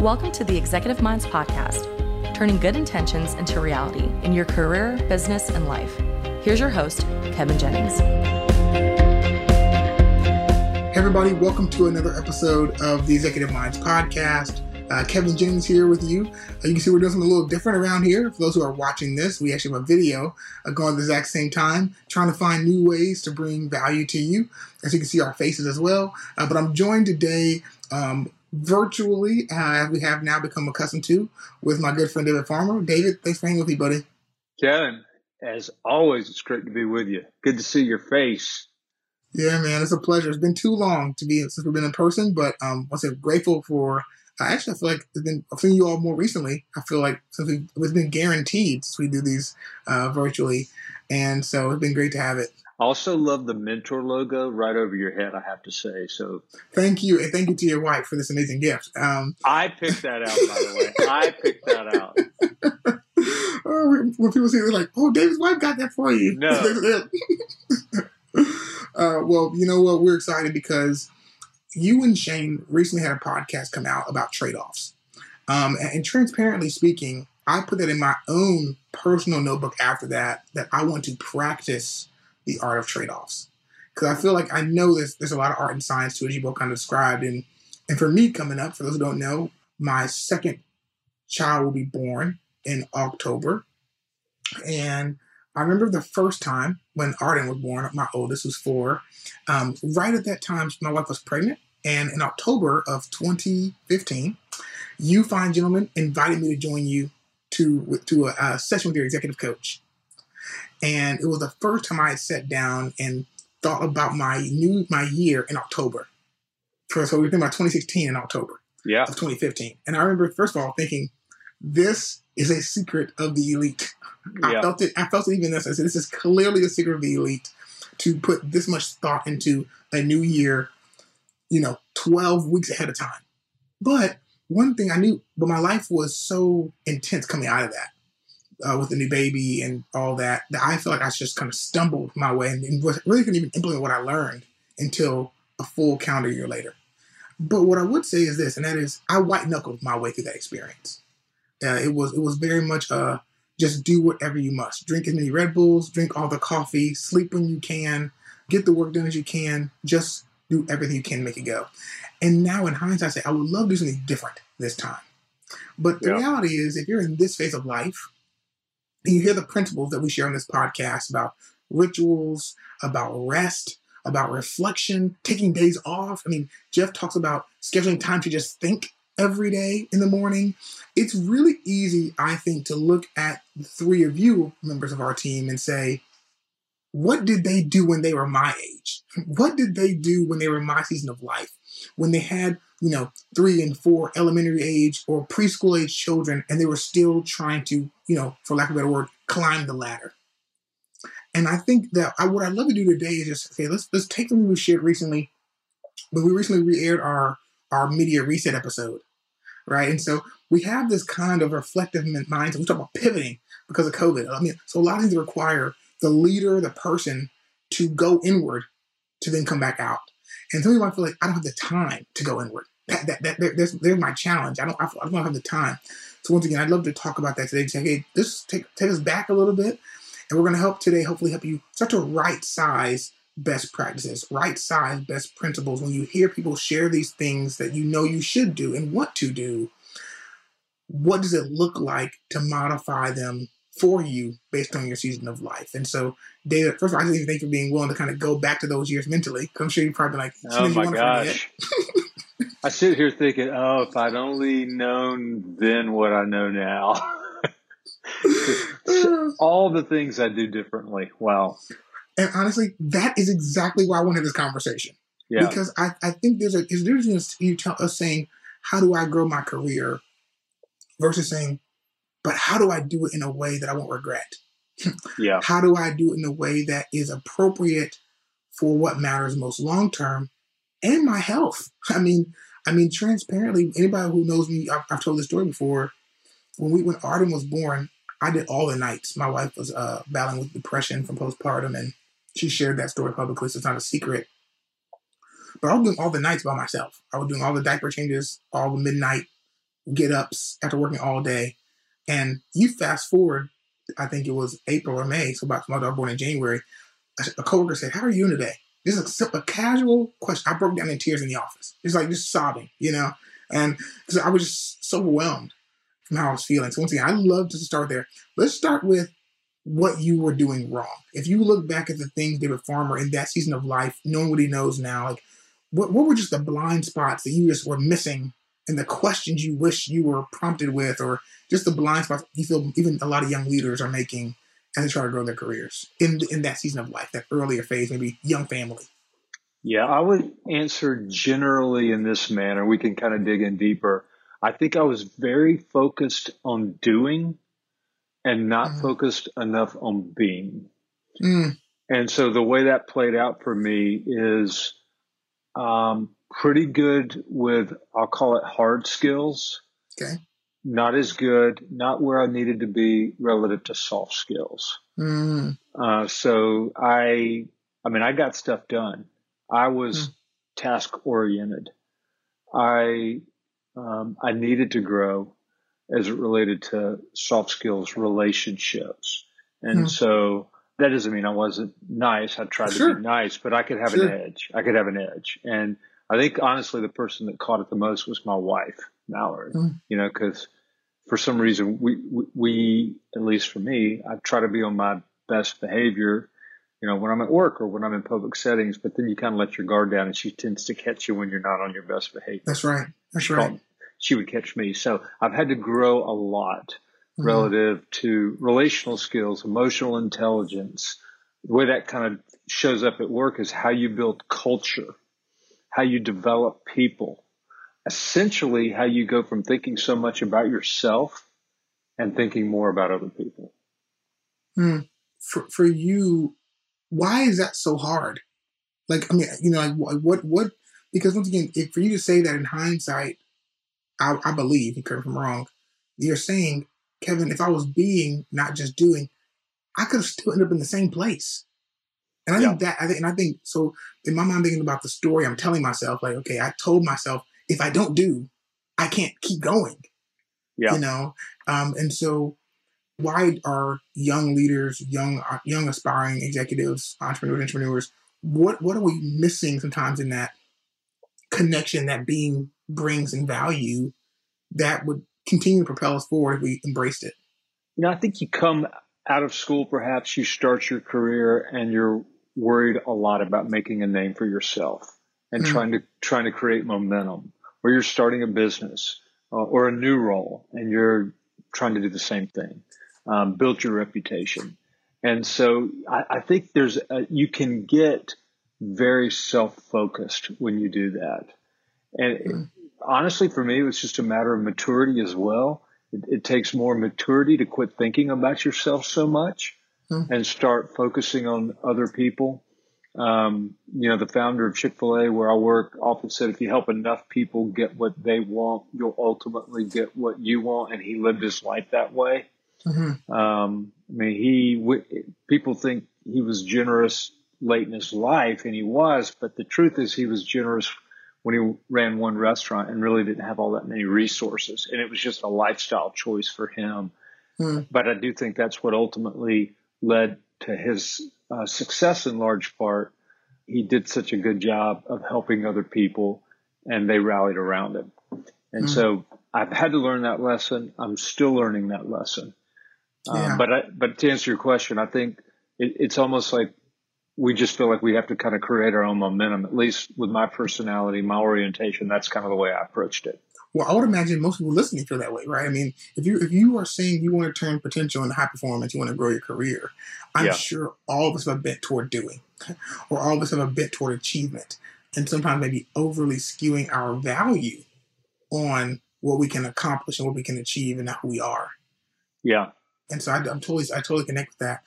Welcome to the Executive Minds Podcast, turning good intentions into reality in your career, business, and life. Here's your host, Kevin Jennings. Hey, everybody, welcome to another episode of the Executive Minds Podcast. Uh, Kevin Jennings here with you. Uh, you can see we're doing something a little different around here. For those who are watching this, we actually have a video uh, going at the exact same time, trying to find new ways to bring value to you. As you can see, our faces as well. Uh, but I'm joined today um, virtually, uh, as we have now become accustomed to, with my good friend David Farmer. David, thanks for hanging with me, buddy. Kevin, as always, it's great to be with you. Good to see your face. Yeah, man, it's a pleasure. It's been too long to be since we've been in person, but um, I say grateful for. Uh, actually, I feel like it's been. I've seen you all more recently. I feel like since we it's been guaranteed since we do these uh, virtually, and so it's been great to have it. Also, love the mentor logo right over your head. I have to say. So, thank you, and thank you to your wife for this amazing gift. Um, I picked that out, by the way. I picked that out. oh, when people see it, they're like, "Oh, David's wife got that for you." No. uh, well, you know what? We're excited because you and Shane recently had a podcast come out about trade offs. Um, and, and transparently speaking, I put that in my own personal notebook after that, that I want to practice the art of trade offs. Because I feel like I know there's, there's a lot of art and science to it, as you both kind of described. And, and for me, coming up, for those who don't know, my second child will be born in October. And I remember the first time when Arden was born, my oldest was four. Um, right at that time, my wife was pregnant. And in October of 2015, you fine gentlemen invited me to join you to to a, a, session with your executive coach. And it was the first time I had sat down and thought about my new my year in October. So we were thinking about 2016 in October yeah. of 2015. And I remember first of all thinking, this is a secret of the elite. I felt it. I felt it even this. I said, this is clearly a secret of the elite to put this much thought into a new year. You know, twelve weeks ahead of time. But one thing I knew, but my life was so intense coming out of that uh, with the new baby and all that that I feel like I just kind of stumbled my way and, and really couldn't even implement what I learned until a full calendar year later. But what I would say is this, and that is, I white knuckled my way through that experience. Uh, it was it was very much uh, just do whatever you must. Drink as many Red Bulls, drink all the coffee, sleep when you can, get the work done as you can. Just do everything you can to make it go. And now, in hindsight, I say I would love to do something different this time. But the Yeah. reality is, if you're in this phase of life, you hear the principles that we share on this podcast about rituals, about rest, about reflection, taking days off. I mean, Jeff talks about scheduling time to just think every day in the morning. It's really easy, I think, to look at the three of you members of our team and say, what did they do when they were my age? What did they do when they were my season of life? When they had, you know, three and four elementary age or preschool age children and they were still trying to, you know, for lack of a better word, climb the ladder. And I think that I, what I'd love to do today is just say, let's let's take something we shared recently. But we recently re-aired our our media reset episode, right? And so we have this kind of reflective mindset. We talk about pivoting because of COVID. I mean, so a lot of things require the leader, the person, to go inward to then come back out. And some people might feel like I don't have the time to go inward. That, that, that there's, there's my challenge. I don't I don't have the time. So once again, I'd love to talk about that today. Say, hey, just take take us back a little bit, and we're going to help today. Hopefully, help you start to right size best practices, right size best principles. When you hear people share these things that you know you should do and want to do, what does it look like to modify them for you based on your season of life? And so, David, first of all, I just thank you for being willing to kind of go back to those years mentally. I'm sure you've probably been like, Oh my gosh. I sit here thinking, oh, if I'd only known then what I know now. All the things I do differently. Wow. And honestly, that is exactly why I wanted this conversation. Yeah. Because I, I think there's a there's a difference you tell us saying, how do I grow my career versus saying, but how do I do it in a way that I won't regret? Yeah. How do I do it in a way that is appropriate for what matters most long term and my health? I mean, I mean, transparently, anybody who knows me, I've, I've told this story before. When we when Arden was born, I did all the nights. My wife was uh, battling with depression from postpartum, and she shared that story publicly, so it's not a secret. But I was doing all the nights by myself. I was doing all the diaper changes, all the midnight get ups after working all day. And you fast forward, I think it was April or May, so about my daughter born in January. A coworker said, "How are you today?" Just a, a casual question. I broke down in tears in the office. It's like just sobbing, you know. And I was just so overwhelmed from how I was feeling. So once again, I love to start there. Let's start with what you were doing wrong. If you look back at the things David Farmer in that season of life, knowing what he knows now, like what what were just the blind spots that you just were missing and the questions you wish you were prompted with, or just the blind spots you feel even a lot of young leaders are making as they try to grow their careers in in that season of life, that earlier phase, maybe young family. Yeah, I would answer generally in this manner. We can kind of dig in deeper. I think I was very focused on doing and not mm. focused enough on being. Mm. And so the way that played out for me is um, pretty good with, I'll call it hard skills. Okay. Not as good, not where I needed to be relative to soft skills. Mm. Uh, so I, I mean, I got stuff done. I was mm. task oriented. I, um, I needed to grow as it related to soft skills relationships. And mm. so that doesn't mean I wasn't nice. I tried sure. to be nice, but I could have sure. an edge. I could have an edge. And I think honestly, the person that caught it the most was my wife, Mallory, mm. you know, cause for some reason we, we, we, at least for me, I try to be on my best behavior, you know, when I'm at work or when I'm in public settings, but then you kind of let your guard down and she tends to catch you when you're not on your best behavior. That's right. That's right she would catch me. So I've had to grow a lot mm-hmm. relative to relational skills, emotional intelligence. The way that kind of shows up at work is how you build culture, how you develop people, essentially how you go from thinking so much about yourself and thinking more about other people. Mm. For, for you, why is that so hard? Like, I mean, you know, like what, what, because once again, if, for you to say that in hindsight, I, I believe, you correct me if I'm wrong, you're saying, Kevin, if I was being, not just doing, I could have still ended up in the same place. And I yeah. think that, I think, and I think, so in my mind, thinking about the story, I'm telling myself, like, okay, I told myself, if I don't do, I can't keep going. Yeah. You know? Um, and so why are young leaders, young, uh, young aspiring executives, entrepreneurs, entrepreneurs, what, what are we missing sometimes in that connection, that being brings in value that would continue to propel us forward if we embraced it. You know, I think you come out of school, perhaps you start your career and you're worried a lot about making a name for yourself and mm-hmm. trying to trying to create momentum, or you're starting a business uh, or a new role and you're trying to do the same thing, um, build your reputation, and so I, I think there's a, you can get very self focused when you do that, and mm-hmm honestly, for me, it was just a matter of maturity as well. It, it takes more maturity to quit thinking about yourself so much hmm. and start focusing on other people. Um, you know, the founder of Chick fil A, where I work, often said if you help enough people get what they want, you'll ultimately get what you want. And he lived his life that way. Mm-hmm. Um, I mean, he, people think he was generous late in his life, and he was, but the truth is he was generous when he ran one restaurant and really didn't have all that many resources. And it was just a lifestyle choice for him. Mm. But I do think that's what ultimately led to his uh, success in large part. He did such a good job of helping other people and they rallied around him. And mm. so I've had to learn that lesson. I'm still learning that lesson. Um, but I, but to answer your question, I think it, it's almost like we just feel like we have to kind of create our own momentum. At least with my personality, my orientation, that's kind of the way I approached it. Well, I would imagine most people listening feel that way, right? I mean, if you if you are saying you want to turn potential into high performance, you want to grow your career, I'm yeah. sure all of us have a bent toward doing, or all of us have a bent toward achievement, and sometimes maybe overly skewing our value on what we can accomplish and what we can achieve and not who we are. Yeah. And so I, am totally I totally connect with that.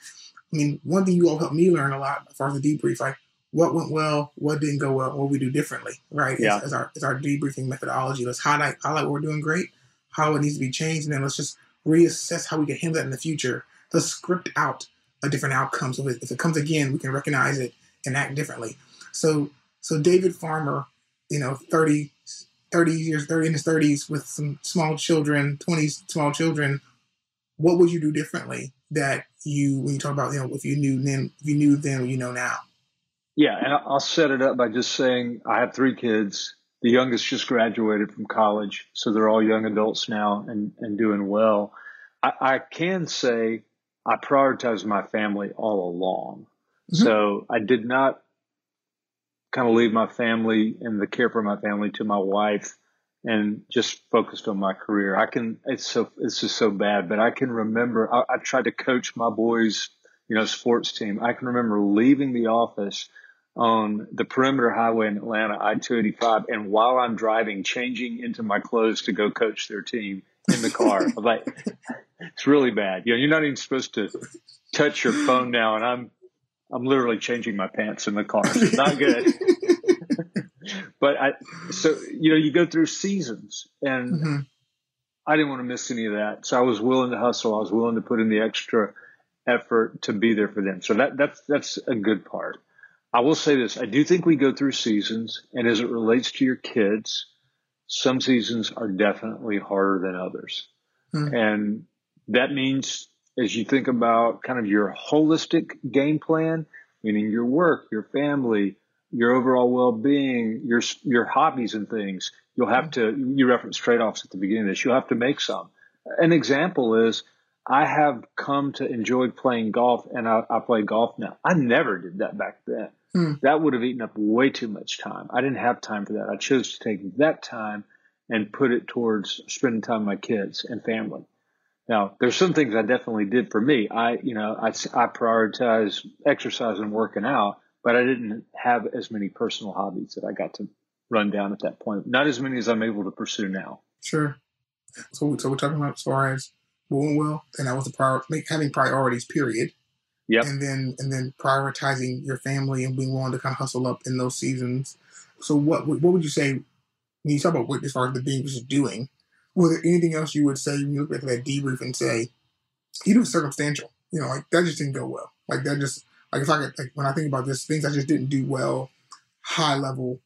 I mean, one thing you all helped me learn a lot as far as the debrief, like what went well, what didn't go well, what we do differently, right? Yeah. As, as our as our debriefing methodology. Let's highlight highlight what we're doing great, how it needs to be changed, and then let's just reassess how we can handle that in the future. Let's script out a different outcome. So if it comes again, we can recognize it and act differently. So so David Farmer, you know, 30 30 years, 30 in his 30s with some small children, 20 small children, what would you do differently that you, when you talk about, you know, if you knew then, if you knew then, you know now? Yeah, and I'll set it up by just saying I have three kids. The youngest just graduated from college, so they're all young adults now and, and doing well. I, I can say I prioritized my family all along. Mm-hmm. So I did not kind of leave my family and the care for my family to my wife and just focused on my career. I can, it's so, it's just so bad, but I can remember I, I tried to coach my boys, you know, sports team. I can remember leaving the office on the perimeter highway in Atlanta, I 285, and while I'm driving, changing into my clothes to go coach their team in the car. I'm like, it's really bad. You know, you're not even supposed to touch your phone now, and I'm I'm literally changing my pants in the car. So not good. but I, so you know, you go through seasons, and mm-hmm. I didn't want to miss any of that. So I was willing to hustle. I was willing to put in the extra effort to be there for them. So that that's that's a good part. I will say this: I do think we go through seasons, and as it relates to your kids, some seasons are definitely harder than others, mm-hmm. and that means as you think about kind of your holistic game plan, meaning your work, your family, your overall well-being, your your hobbies and things, you'll have to you reference trade-offs at the beginning of this. You'll have to make some. An example is I have come to enjoy playing golf and I, I play golf now. I never did that back then. Hmm. That would have eaten up way too much time. I didn't have time for that. I chose to take that time and put it towards spending time with my kids and family. Now, there's some things I definitely did for me. I, you know, I, I prioritize exercise and working out, but I didn't have as many personal hobbies that I got to run down at that point. Not as many as I'm able to pursue now. Sure. So, so we're talking about as far as doing well, and that was the prior, having priorities, period. Yep. And then, and then prioritizing your family and being willing to kind of hustle up in those seasons. So, what what would you say when you talk about what as far as the being versus doing? was there anything else you would say when you look back at that debrief and say, you even circumstantial, you know, like that just didn't go well. Like that just, like if I could, like when I think about this, things I just didn't do well, high level,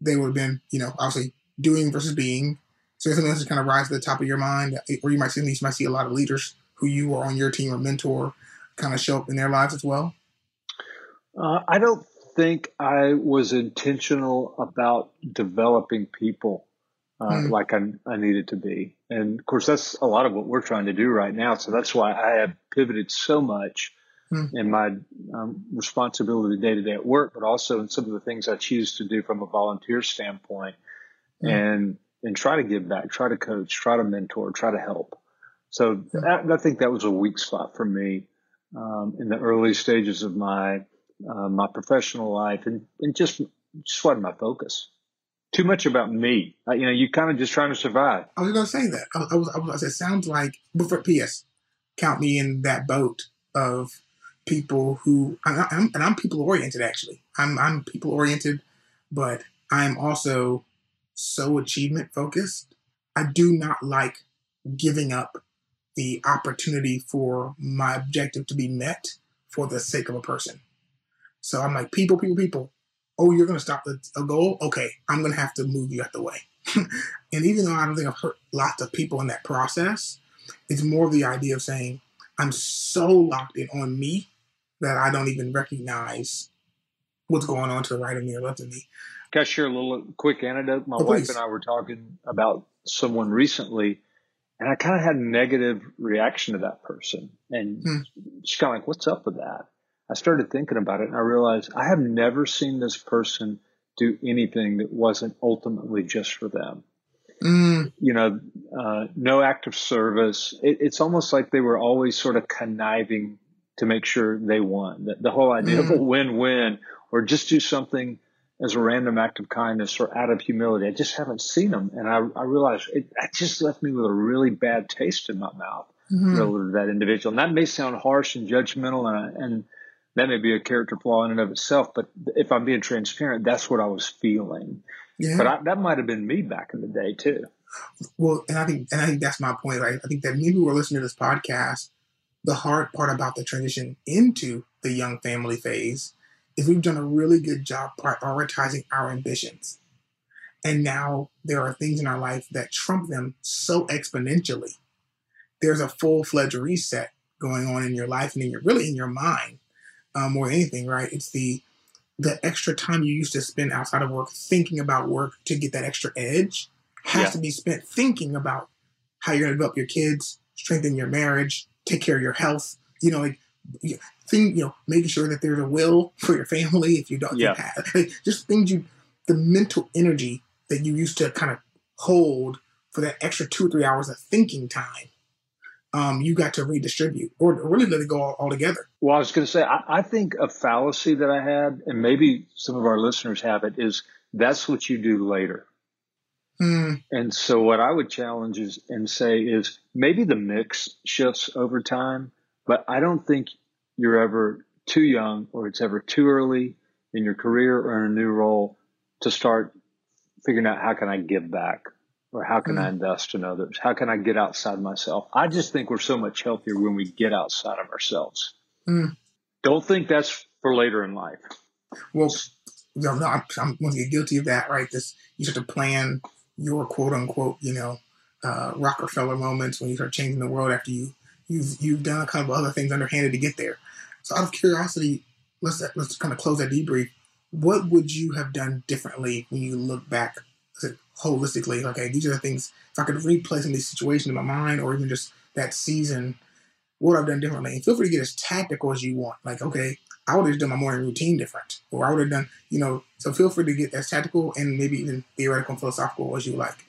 they would have been, you know, obviously doing versus being. So something else to kind of rise to the top of your mind, eh, or you might see, least you might see a lot of leaders who you are on your team or mentor kind of show up in their lives as well. Uh, I don't think I was intentional about developing people uh, mm. like I, I needed to be. And of course, that's a lot of what we're trying to do right now. So that's why I have pivoted so much mm. in my um, responsibility day to day at work, but also in some of the things I choose to do from a volunteer standpoint mm. and, and try to give back, try to coach, try to mentor, try to help. So that, I think that was a weak spot for me um, in the early stages of my uh, my professional life, and, and just just wasn't my focus too much about me. You know, you're kind of just trying to survive. I was going to say that. I, I was. I was. It sounds like. But for P.S. Count me in that boat of people who I, I'm, and I'm people oriented. Actually, I'm I'm people oriented, but I'm also so achievement focused. I do not like giving up the opportunity for my objective to be met for the sake of a person. So I'm like people, people, people oh, you're going to stop the, a goal? Okay, I'm going to have to move you out the way. and even though I don't think I've hurt lots of people in that process, it's more the idea of saying, I'm so locked in on me that I don't even recognize what's going on to the right of me or left of me. Can I share a little quick anecdote? My oh, wife and I were talking about someone recently, and I kind of had a negative reaction to that person. And hmm. she's kind of like, What's up with that? I started thinking about it and I realized I have never seen this person do anything that wasn't ultimately just for them. Mm. You know, uh, no act of service. It, it's almost like they were always sort of conniving to make sure they won. The, the whole idea mm. of a mm. win-win or just do something as a random act of kindness or out of humility. I just haven't seen them. And I, I realized it, it just left me with a really bad taste in my mouth mm-hmm. relative to that individual. And that may sound harsh and judgmental and, and that may be a character flaw in and of itself, but if I'm being transparent, that's what I was feeling. Yeah. But I, that might have been me back in the day too. Well, and I think, and I think that's my point. Right? I think that maybe we're listening to this podcast, the hard part about the transition into the young family phase is we've done a really good job prioritizing our ambitions. And now there are things in our life that trump them so exponentially. There's a full fledged reset going on in your life and in your really in your mind um, more than anything, right? It's the the extra time you used to spend outside of work thinking about work to get that extra edge has yeah. to be spent thinking about how you're going to develop your kids, strengthen your marriage, take care of your health. You know, like thing, you know, making sure that there's a will for your family if you don't. Yeah. Have, like, just things you, the mental energy that you used to kind of hold for that extra two or three hours of thinking time um, you got to redistribute or really let it go all, altogether. Well, I was going to say, I, I, think a fallacy that I had, and maybe some of our listeners have it, is that's what you do later. Mm. And so, what I would challenge is and say is maybe the mix shifts over time, but I don't think you're ever too young or it's ever too early in your career or in a new role to start figuring out how can I give back or how can mm. I invest in others? How can I get outside myself? I just think we're so much healthier when we get outside of ourselves. Mm. Don't think that's for later in life. Well, no, no, I'm, I'm going to get guilty of that, right? This you start to plan your quote unquote, you know, uh, Rockefeller moments when you start changing the world after you you've you've done a couple of other things underhanded to get there. So, out of curiosity, let's let's kind of close that debrief. What would you have done differently when you look back holistically. Okay, these are the things. If I could replay some of these situations in my mind, or even just that season, what I've done differently. And feel free to get as tactical as you want. Like, okay, I would have done my morning routine different, or I would have done, you know. So feel free to get as tactical and maybe even theoretical and philosophical as you like.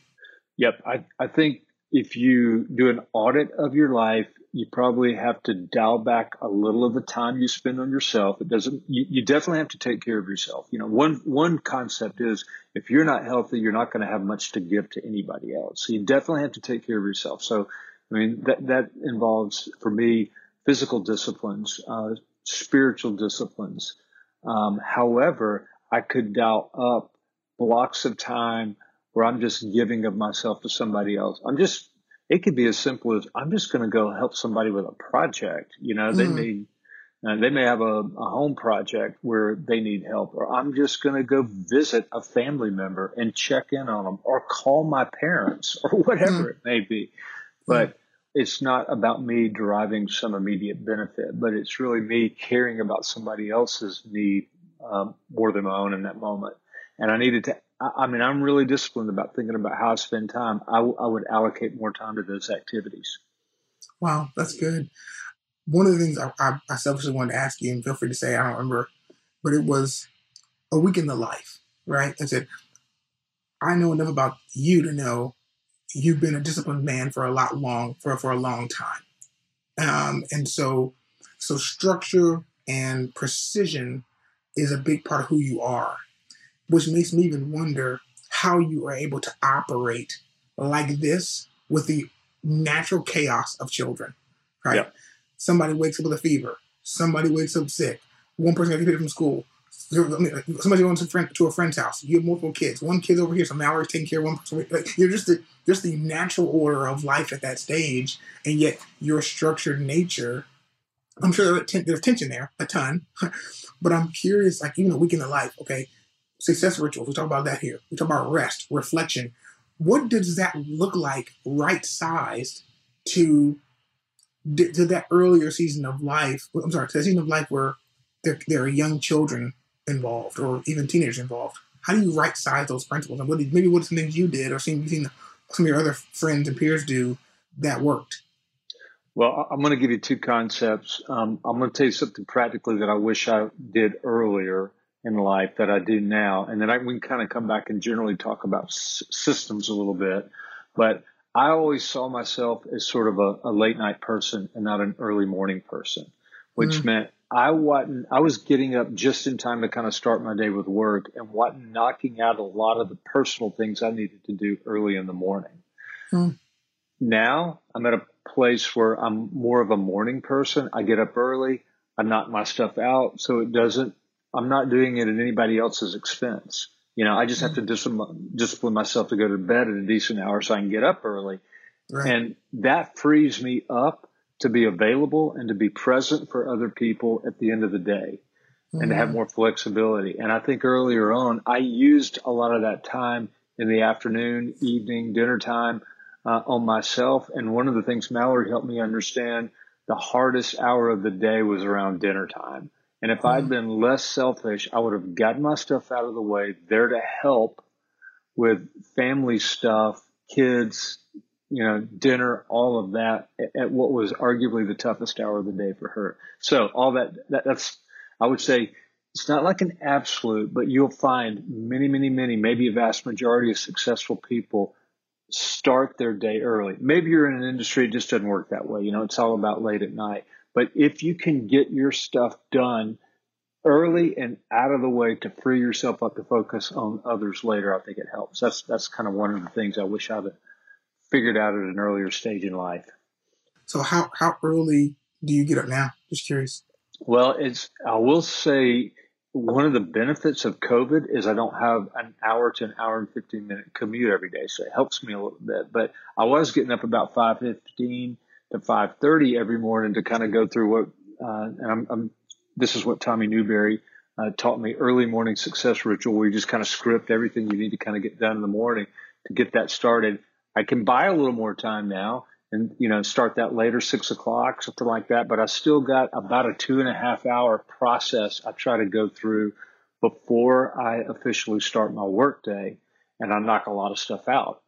Yep, I I think if you do an audit of your life you probably have to dial back a little of the time you spend on yourself. It doesn't, you, you definitely have to take care of yourself. You know, one, one concept is if you're not healthy, you're not going to have much to give to anybody else. So you definitely have to take care of yourself. So, I mean, that, that involves for me, physical disciplines, uh, spiritual disciplines. Um, however, I could dial up blocks of time where I'm just giving of myself to somebody else. I'm just it could be as simple as I'm just going to go help somebody with a project. You know, they mm. may uh, they may have a, a, home project where they need help, or I'm just going to go visit a family member and check in on them, or call my parents, or whatever mm. it may be. But mm. it's not about me deriving some immediate benefit, but it's really me caring about somebody else's need um, more than my own in that moment. And I needed to I mean, I'm really disciplined about thinking about how I spend time. I, w- I would allocate more time to those activities. Wow, that's good. One of the things I, I, I selfishly wanted to ask you, and feel free to say I don't remember, but it was a week in the life, right? I said, I know enough about you to know you've been a disciplined man for a lot long for for a long time, um, and so so structure and precision is a big part of who you are which makes me even wonder how you are able to operate like this with the natural chaos of children, right? Somebody wakes up with a fever. Somebody wakes up sick. One person got to get from school. Somebody going to, friend, to a friend's house. You have multiple kids. One kid's over here, so now we're taking care of one person. Like, you're just the just the natural order of life at that stage, and yet your structured nature. I'm sure there's tension there, a ton, but I'm curious. Like even a week in the life, okay, success rituals. We talk about that here. We talk about rest, reflection. What does that look like, right sized to to that earlier season of life? I'm sorry, to that season of life where there, there are young children involved or even teenagers involved. How do you right size those principles? And what did, maybe what are some things you did or seen seen some of your other friends and peers do that worked? Well, I'm going to give you two concepts. Um, I'm going to tell you something practically that I wish I did earlier in life that I do now. And then I, we can kind of come back and generally talk about s- systems a little bit. But I always saw myself as sort of a, a late night person and not an early morning person, which mm. meant I wasn't, I was getting up just in time to kind of start my day with work and wasn't knocking out a lot of the personal things I needed to do early in the morning. Mm. Now I'm at a place where I'm more of a morning person. I get up early. I knock my stuff out so it doesn't I'm not doing it at anybody else's expense. You know, I just have to discipline, discipline myself to go to bed at a decent hour so I can get up early. Right. And that frees me up to be available and to be present for other people at the end of the day mm-hmm. and to have mm-hmm. more flexibility. And I think earlier on, I used a lot of that time in the afternoon, evening, dinner time uh, on myself. And one of the things Mallory helped me understand the hardest hour of the day was around dinner time. And if I'd been less selfish, I would have gotten my stuff out of the way, there to help with family stuff, kids, you know, dinner, all of that at what was arguably the toughest hour of the day for her. So all that, that that's, I would say it's not like an absolute, but you'll find many, many, many, maybe a vast majority of successful people start their day early. Maybe you're in an industry it just doesn't work that way. You know, it's all about late at night. But if you can get your stuff done early and out of the way to free yourself up to focus on others later, I think it helps. That's that's kind of one of the things I wish I'd figured out at an earlier stage in life. So how how early do you get up now? Just curious. Well, it's I will say one of the benefits of COVID is I don't have an hour to an hour and 15 minute commute every day. So it helps me a little bit. But I was getting up about 515 to 530 every morning to kind of go through what, uh, and I'm, I'm, this is what Tommy Newberry uh, taught me early morning success ritual where you just kind of script everything you need to kind of get done in the morning to get that started. I can buy a little more time now and you know start that later six o'clock something like that but i still got about a two and a half hour process i try to go through before i officially start my work day and i knock a lot of stuff out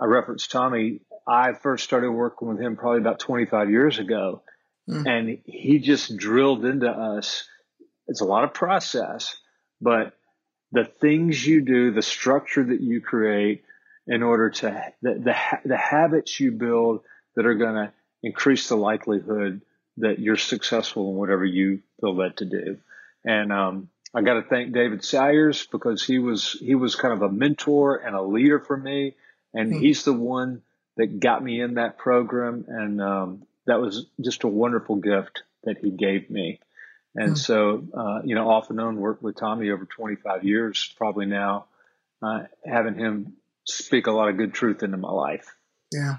i referenced tommy i first started working with him probably about 25 years ago mm. and he just drilled into us it's a lot of process but the things you do the structure that you create in order to the, the, the habits you build that are going to increase the likelihood that you're successful in whatever you feel led to do. And um, I got to thank David Sayers because he was he was kind of a mentor and a leader for me, and mm-hmm. he's the one that got me in that program, and um, that was just a wonderful gift that he gave me. And mm-hmm. so, uh, you know, off and on worked with Tommy over 25 years, probably now, uh, having him speak a lot of good truth into my life. Yeah.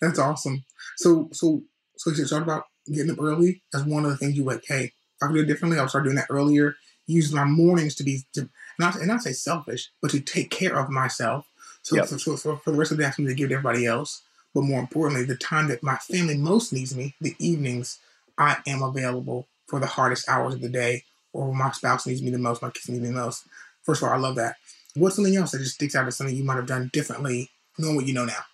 That's awesome. So, so, so you talk about getting up early as one of the things you like. Hey, I could do it differently, I'll start doing that earlier. Use my mornings to be, to, not and not say selfish, but to take care of myself. So, yep. so, so, for the rest of the afternoon to give to everybody else. But more importantly, the time that my family most needs me, the evenings, I am available for the hardest hours of the day, or when my spouse needs me the most, my kids need me the most. First of all, I love that. What's something else that just sticks out as something you might have done differently, knowing what you know now?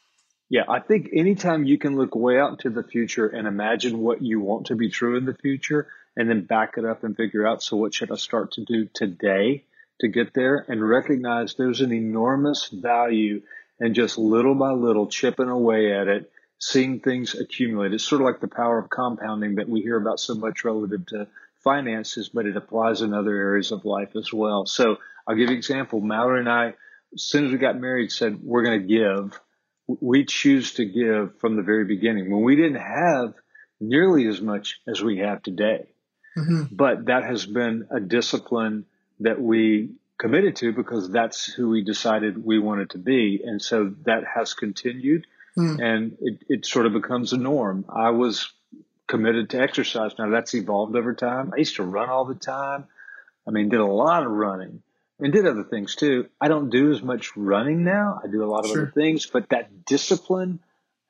Yeah, I think anytime you can look way out into the future and imagine what you want to be true in the future and then back it up and figure out, so what should I start to do today to get there and recognize there's an enormous value and just little by little chipping away at it, seeing things accumulate. It's sort of like the power of compounding that we hear about so much relative to finances, but it applies in other areas of life as well. So I'll give you an example. Mallory and I, as soon as we got married, said we're going to give we choose to give from the very beginning when we didn't have nearly as much as we have today. Mm-hmm. But that has been a discipline that we committed to because that's who we decided we wanted to be. And so that has continued mm. and it, it sort of becomes a norm. I was committed to exercise. Now that's evolved over time. I used to run all the time. I mean, did a lot of running and did other things too. I don't do as much running now. I do a lot of sure. other things, but that discipline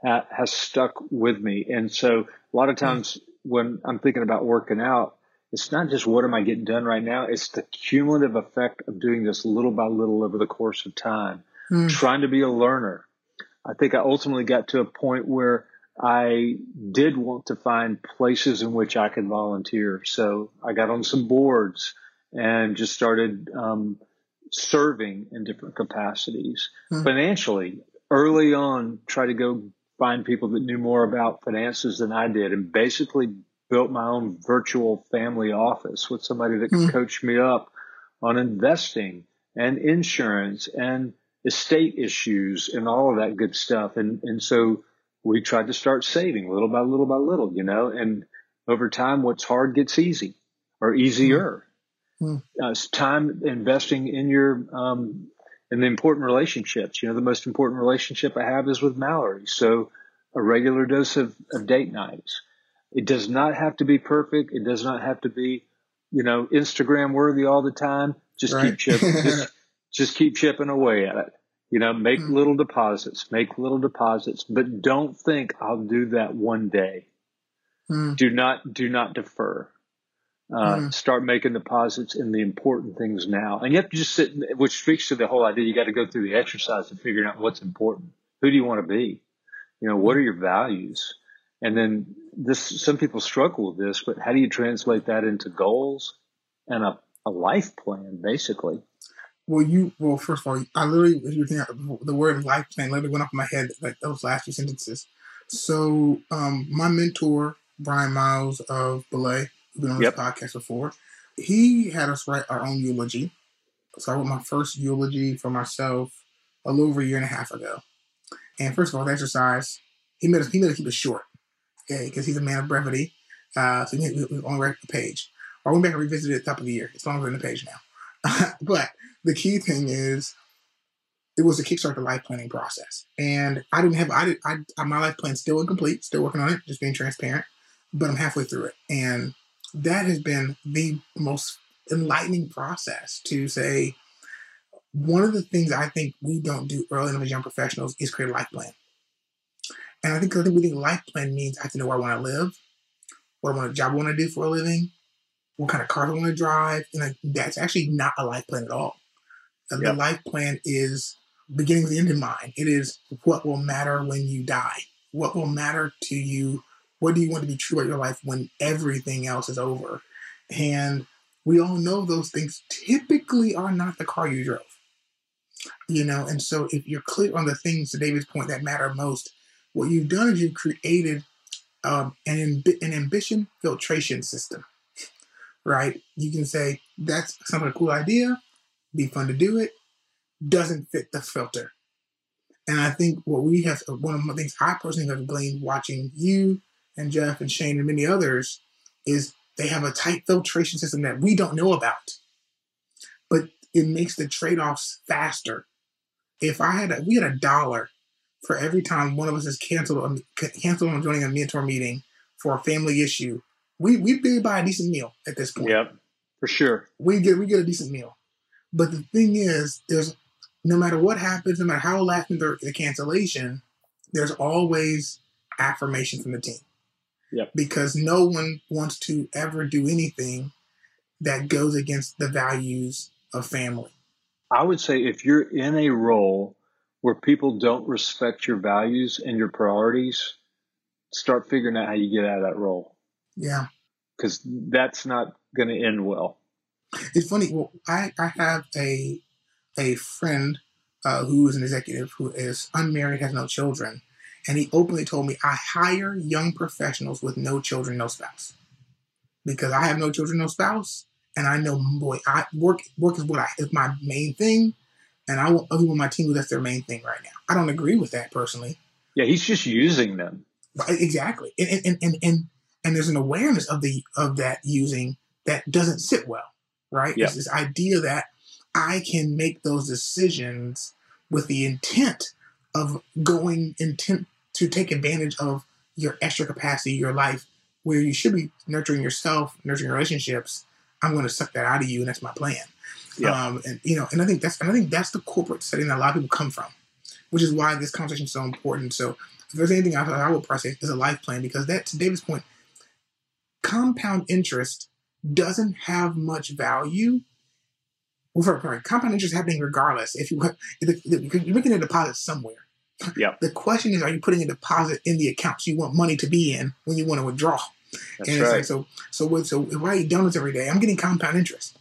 ha- has stuck with me. And so a lot of hmm. times mm. when I'm thinking about working out, it's not just what am I getting done right now. It's the cumulative effect of doing this little by little over the course of time, mm. trying to be a learner. I think I ultimately got to a point where I did want to find places in which I could volunteer. So I got on some boards and just started um, serving in different capacities mm-hmm. financially. Early on, try to go find people that knew more about finances than I did, and basically built my own virtual family office with somebody that could mm-hmm. coach me up on investing and insurance and estate issues and all of that good stuff. And and so we tried to start saving little by little by little, you know, and over time what's hard gets easy or easier. Hmm. Uh, time investing in your um, in the important relationships. You know, the most important relationship I have is with Mallory. So a regular dose of, of date nights. It does not have to be perfect. It does not have to be, you know, Instagram worthy all the time. Just right. keep chipping. just, just keep chipping away at it. You know, make mm. little deposits, make little deposits, but don't think I'll do that one day. Mm. Do not, do not defer. Uh, mm. Start making deposits in the important things now. And you have to just sit, which speaks to the whole idea. You got to go through the exercise of figuring out what's important. Who do you want to be? You know, what are your values? And then this, some people struggle with this, but how do you translate that into goals and a, a life plan, basically? Well, you, well, first of all, I literally, you think the word life plan literally went off my head, like those last few sentences. So, um, my mentor, Bryan Miles of Belay, who's been on yep. this podcast before. He had us write our own eulogy. So I wrote my first eulogy for myself a little over a year and a half ago. And first of all, the exercise, he made us he made us keep it short. Okay, because he's a man of brevity. Uh, so we, we only read the page. Back and revisited it at the top of the year. It's longer than the page now. but the key thing is it was a kickstart the life planning process. And I didn't have I did I my life plan still incomplete, still working on it, just being transparent. But I'm halfway through it. And that has been the most enlightening process to say one of the things I think we don't do early on as young professionals is create a life plan. And I think we think life plan means I have to know where I want to live, what I want a job I want to do for a living, what kind of car I want to drive. And like, that's actually not a life plan at all. Um, yep. The life plan is beginning the end in mind. It is what will matter when you die. What will matter to you what do you want to be true about your life when everything else is over? And we all know those things typically are not the car you drove. You know, and so if you're clear on the things to David's point that matter most, what you've done is you've created um, an, amb- an ambition filtration system, right? You can say that's some of a cool idea, be fun to do it, doesn't fit the filter. And I think what we have, one of the things I personally have gleaned watching you and Jeff and Shane and many others is they have a tight filtration system that we don't know about. But it makes the trade-offs faster. If I had a, we had a dollar for every time one of us is canceled canceled on joining a mentor meeting for a family issue, we we'd be buy a decent meal at this point. Yep, for sure. We get we get a decent meal. But the thing is, there's no matter what happens, no matter how lasting the, the cancellation, there's always affirmation from the team. Yep. Because no one wants to ever do anything that goes against the values of family. I would say if you're in a role where people don't respect your values and your priorities, start figuring out how you get out of that role. Yeah. Because that's not going to end well. It's funny. Well, I, I have a a friend uh, who is an executive who is unmarried, has no children, and he openly told me, I hire young professionals with no children, no spouse. Because I have no children, no spouse. And I know, boy, I work work is what I is my main thing. And I want other people on my team that's their main thing right now. I don't agree with that personally. Yeah, he's just using them. Exactly. And and, and, and, and there's an awareness of the of that using that doesn't sit well, right? Yeah. It's this idea that I can make those decisions with the intent of going intent to take advantage of your extra capacity, your life, where you should be nurturing yourself, nurturing relationships. I'm going to suck that out of you, and that's my plan. Yeah. Um, and you know, and I think that's and I think that's the corporate setting that a lot of people come from, which is why this conversation is so important. So, if there's anything I, I would probably say is a life plan because that, to David's point, compound interest doesn't have much value. Well, for, compound interest is happening regardless. If you if you're making a deposit somewhere, yeah. The question is, are you putting a deposit in the accounts you want money to be in when you want to withdraw? That's and right. Like, so, so what? So if I eat donuts every day, I'm getting compound interest.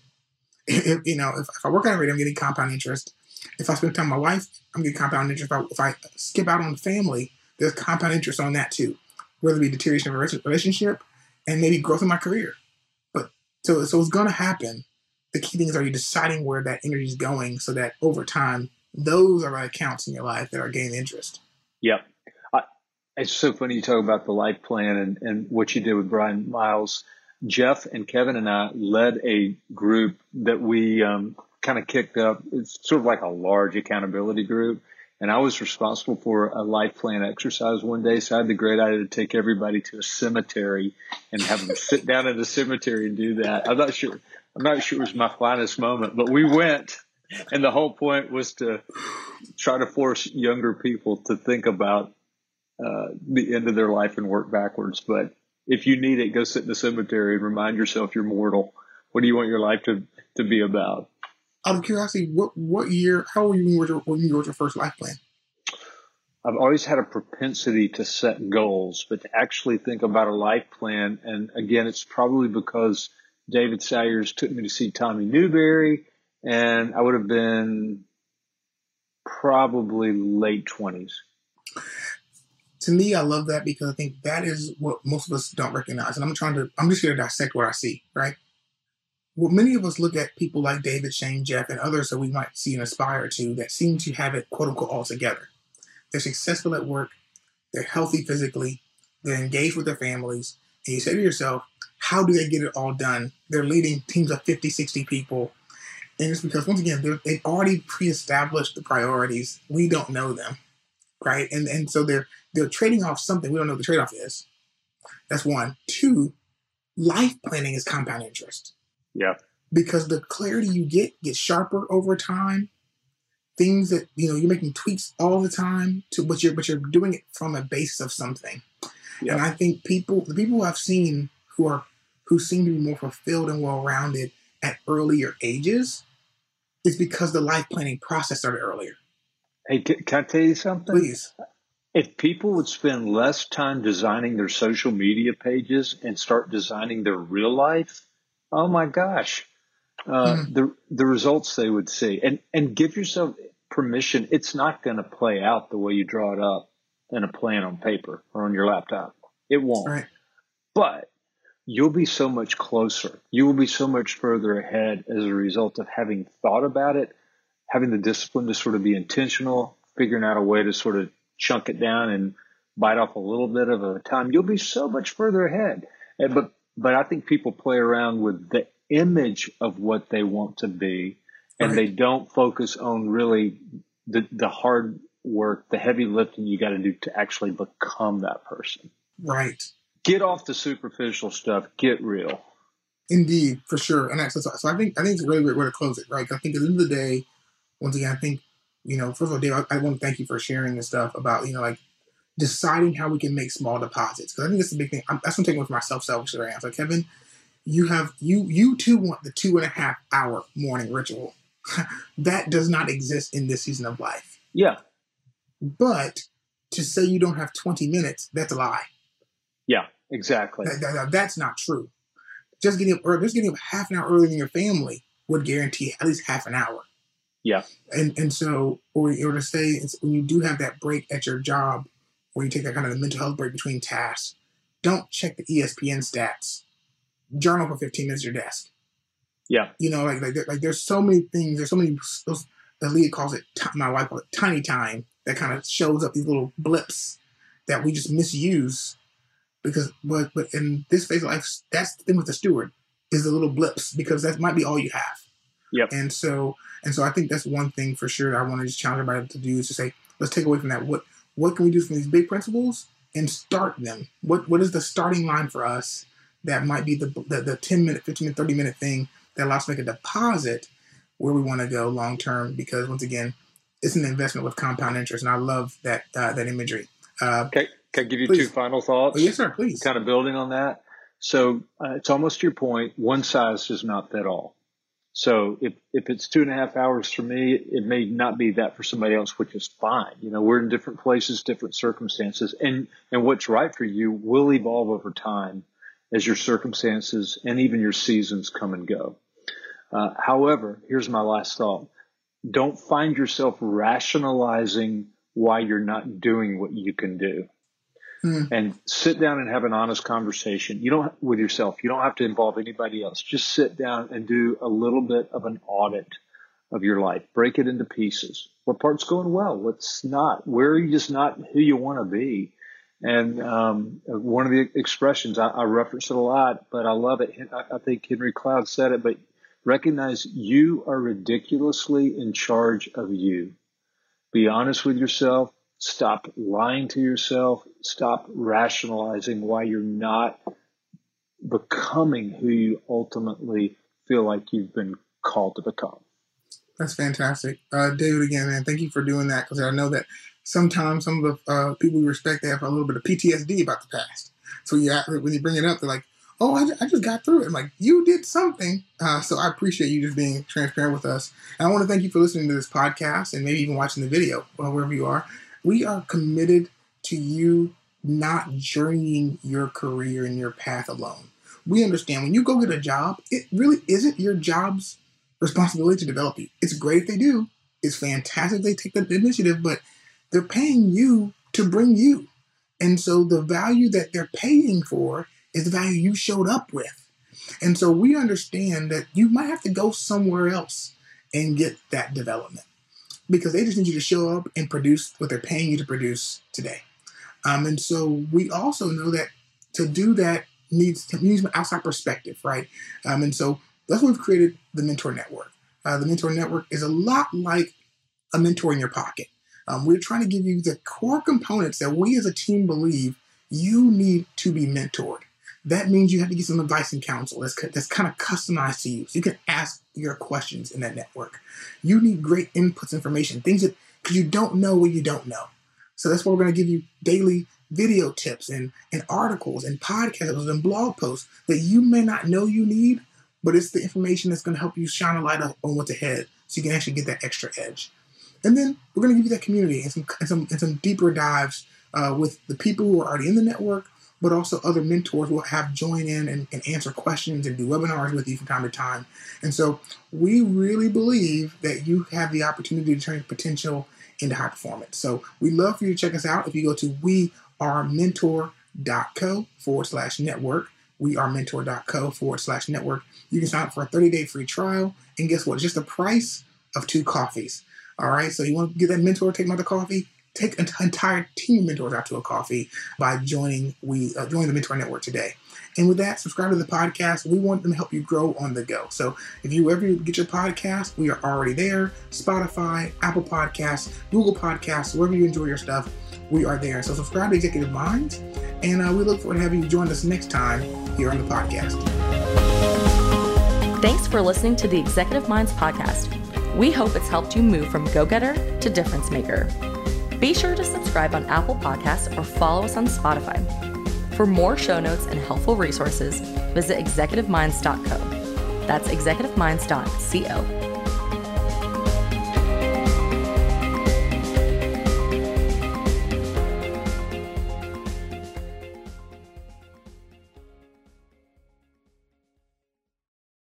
If, you know, if, if I work out every day, I'm getting compound interest. If I spend time with my wife, I'm getting compound interest. If I, if I skip out on family, there's compound interest on that too, whether it be deterioration of a relationship and maybe growth in my career. But so, so it's going to happen. The key thing is, are you deciding where that energy is going so that over time those are the accounts in your life that are gaining interest. Yep. it's so funny you talk about the life plan and, and what you did with Bryan Miles. Jeff and Kevin and I led a group that we um, kind of kicked up. It's sort of like a large accountability group. And I was responsible for a life plan exercise one day. So I had the great idea to take everybody to a cemetery and have them sit down in the cemetery and do that. I'm not sure, I'm not sure it was my finest moment, but we went and the whole point was to try to force younger people to think about uh, the end of their life and work backwards. But if you need it, go sit in the cemetery and remind yourself you're mortal. What do you want your life to, to be about? Out of curiosity, what what year? How old were you when you wrote your first life plan? I've always had a propensity to set goals, but to actually think about a life plan. And again, it's probably because David Sayers took me to see Tommy Newberry, and I would have been probably late 20s. To me, I love that because I think that is what most of us don't recognize. And I'm trying to, I'm just here to dissect what I see, right? Well, many of us look at people like David, Shane, Jeff, and others that we might see and aspire to that seem to have it, quote unquote, all together. They're successful at work, they're healthy physically, they're engaged with their families. And you say to yourself, how do they get it all done? They're leading teams of 50, 60 people. And it's because, once again, they've already pre established the priorities. We don't know them, right? And, and so they're, they're trading off something. We don't know what the trade off is. That's one. Two, life planning is compound interest. Yeah. Because the clarity you get gets sharper over time. Things that you know you're making tweaks all the time to but you're but you're doing it from a base of something. Yeah. And I think people the people I've seen who are who seem to be more fulfilled and well rounded at earlier ages is because the life planning process started earlier. Hey, can I tell you something? Please. If people would spend less time designing their social media pages and start designing their real life, oh my gosh, uh, mm. the the results they would see, and and give yourself permission. It's not going to play out the way you draw it up in a plan on paper or on your laptop. It won't. Right. But you'll be so much closer. You will be so much further ahead as a result of having thought about it, having the discipline to sort of be intentional, figuring out a way to sort of chunk it down and bite off a little bit of a time. You'll be so much further ahead. But but I think people play around with the image of what they want to be, and right. they don't focus on really the the hard work, the heavy lifting you got to do to actually become that person. Right. Get off the superficial stuff. Get real. Indeed, for sure. And that's so I think I think it's a really great way to close it, right? I think at the end of the day, once again, I think you know, first of all, Dave, I, I want to thank you for sharing this stuff about you know like deciding how we can make small deposits because I think that's the big thing. I'm, that's what I'm taking with myself selfish answer. Kevin, you have you you too want the two and a half hour morning ritual. that does not exist in this season of life. Yeah. But to say you don't have 20 minutes, that's a lie. Yeah, exactly. That, that, that's not true. Just getting up early, just getting up half an hour earlier than your family would guarantee at least half an hour. Yeah. And and so, or, or to say when you do have that break at your job, where you take that kind of mental health break between tasks, don't check the ESPN stats. Journal for 15 minutes at your desk. Yeah. You know, like like, like there's so many things. There's so many. Those, the lead calls it. My wife calls it tiny time. That kind of shows up these little blips that we just misuse because but but in this phase of life, that's the thing with the steward is the little blips because that might be all you have. Yep. And so and so I think that's one thing for sure that I want to just challenge everybody to do is to say, let's take away from that. What what can we do from these big principles and start them? What what is the starting line for us that might be the the, the 10 minute, 15 minute, 30 minute thing that allows us to make a deposit where we want to go long term because once again, it's an investment with compound interest. And I love that uh, that imagery. Uh, okay. Can I give you please. two final thoughts? Oh, yes, sir. Please. Kind of building on that. So uh, it's almost your point. One size does not fit all. So if, if it's two and a half hours for me, it may not be that for somebody else, which is fine. You know, we're in different places, different circumstances, and and what's right for you will evolve over time as your circumstances and even your seasons come and go. Uh, however, here's my last thought: don't find yourself rationalizing why you're not doing what you can do mm. and sit down and have an honest conversation. You don't with yourself. You don't have to involve anybody else. Just sit down and do a little bit of an audit of your life. Break it into pieces. What part's going well? What's not? Where are you just not who you want to be? And um, one of the expressions I, I, reference it a lot, but I love it. I, I think Henry Cloud said it, but recognize you are ridiculously in charge of you. Be honest with yourself. Stop lying to yourself. Stop rationalizing why you're not becoming who you ultimately feel like you've been called to become. That's fantastic. Uh, David, again, man, thank you for doing that because I know that sometimes some of the uh, people we respect, they have a little bit of PTSD about the past. So yeah, when you bring it up, they're like, oh, I, I just got through it. I'm like, you did something. Uh, so I appreciate you just being transparent with us. And I want to thank you for listening to this podcast and maybe even watching the video, wherever you are. We are committed to you not journeying your career and your path alone. We understand when you go get a job, it really isn't your job's responsibility to develop you. It's great if they do. It's fantastic they take the initiative, but they're paying you to bring you. And so the value that they're paying for is the value you showed up with. And so we understand that you might have to go somewhere else and get that development because they just need you to show up and produce what they're paying you to produce today. Um, and so we also know that to do that needs to an outside perspective, right? Um, and so that's why we've created the Mentor Network. Uh, the Mentor Network is a lot like a mentor in your pocket. Um, we're trying to give you the core components that we as a team believe you need to be mentored. That means you have to get some advice and counsel that's, that's kind of customized to you. So you can ask your questions in that network. You need great inputs, information, things that, because you don't know what you don't know. So that's why we're going to give you daily video tips and, and articles and podcasts and blog posts that you may not know you need, but it's the information that's going to help you shine a light on what's ahead so you can actually get that extra edge. And then we're going to give you that community and some, and some, and some deeper dives uh, with the people who are already in the network, but also other mentors will have join in and, and, answer questions and do webinars with you from time to time. And so we really believe that you have the opportunity to turn potential into high performance. So we love for you to check us out. If you go to wearementor.co forward slash network, wearementor.co forward slash network, you can sign up for a 30 day free trial. And guess what? Just the price of two coffees. All right. So you want to get that mentor, take out coffee? Take an entire team of mentors out to a coffee by joining we uh, join the mentor network today. And with that subscribe to the podcast. We want them to help you grow on the go. So if you ever get your podcast we are already there. Spotify apple podcasts google podcasts wherever you enjoy your stuff we are there. So subscribe to executive minds and uh, we look forward to having you join us next time here on the podcast. Thanks for listening to the executive minds podcast. We hope it's helped you move from go-getter to difference maker be sure to subscribe on Apple Podcasts or follow us on Spotify. For more show notes and helpful resources, visit executiveminds.co. That's executiveminds.co.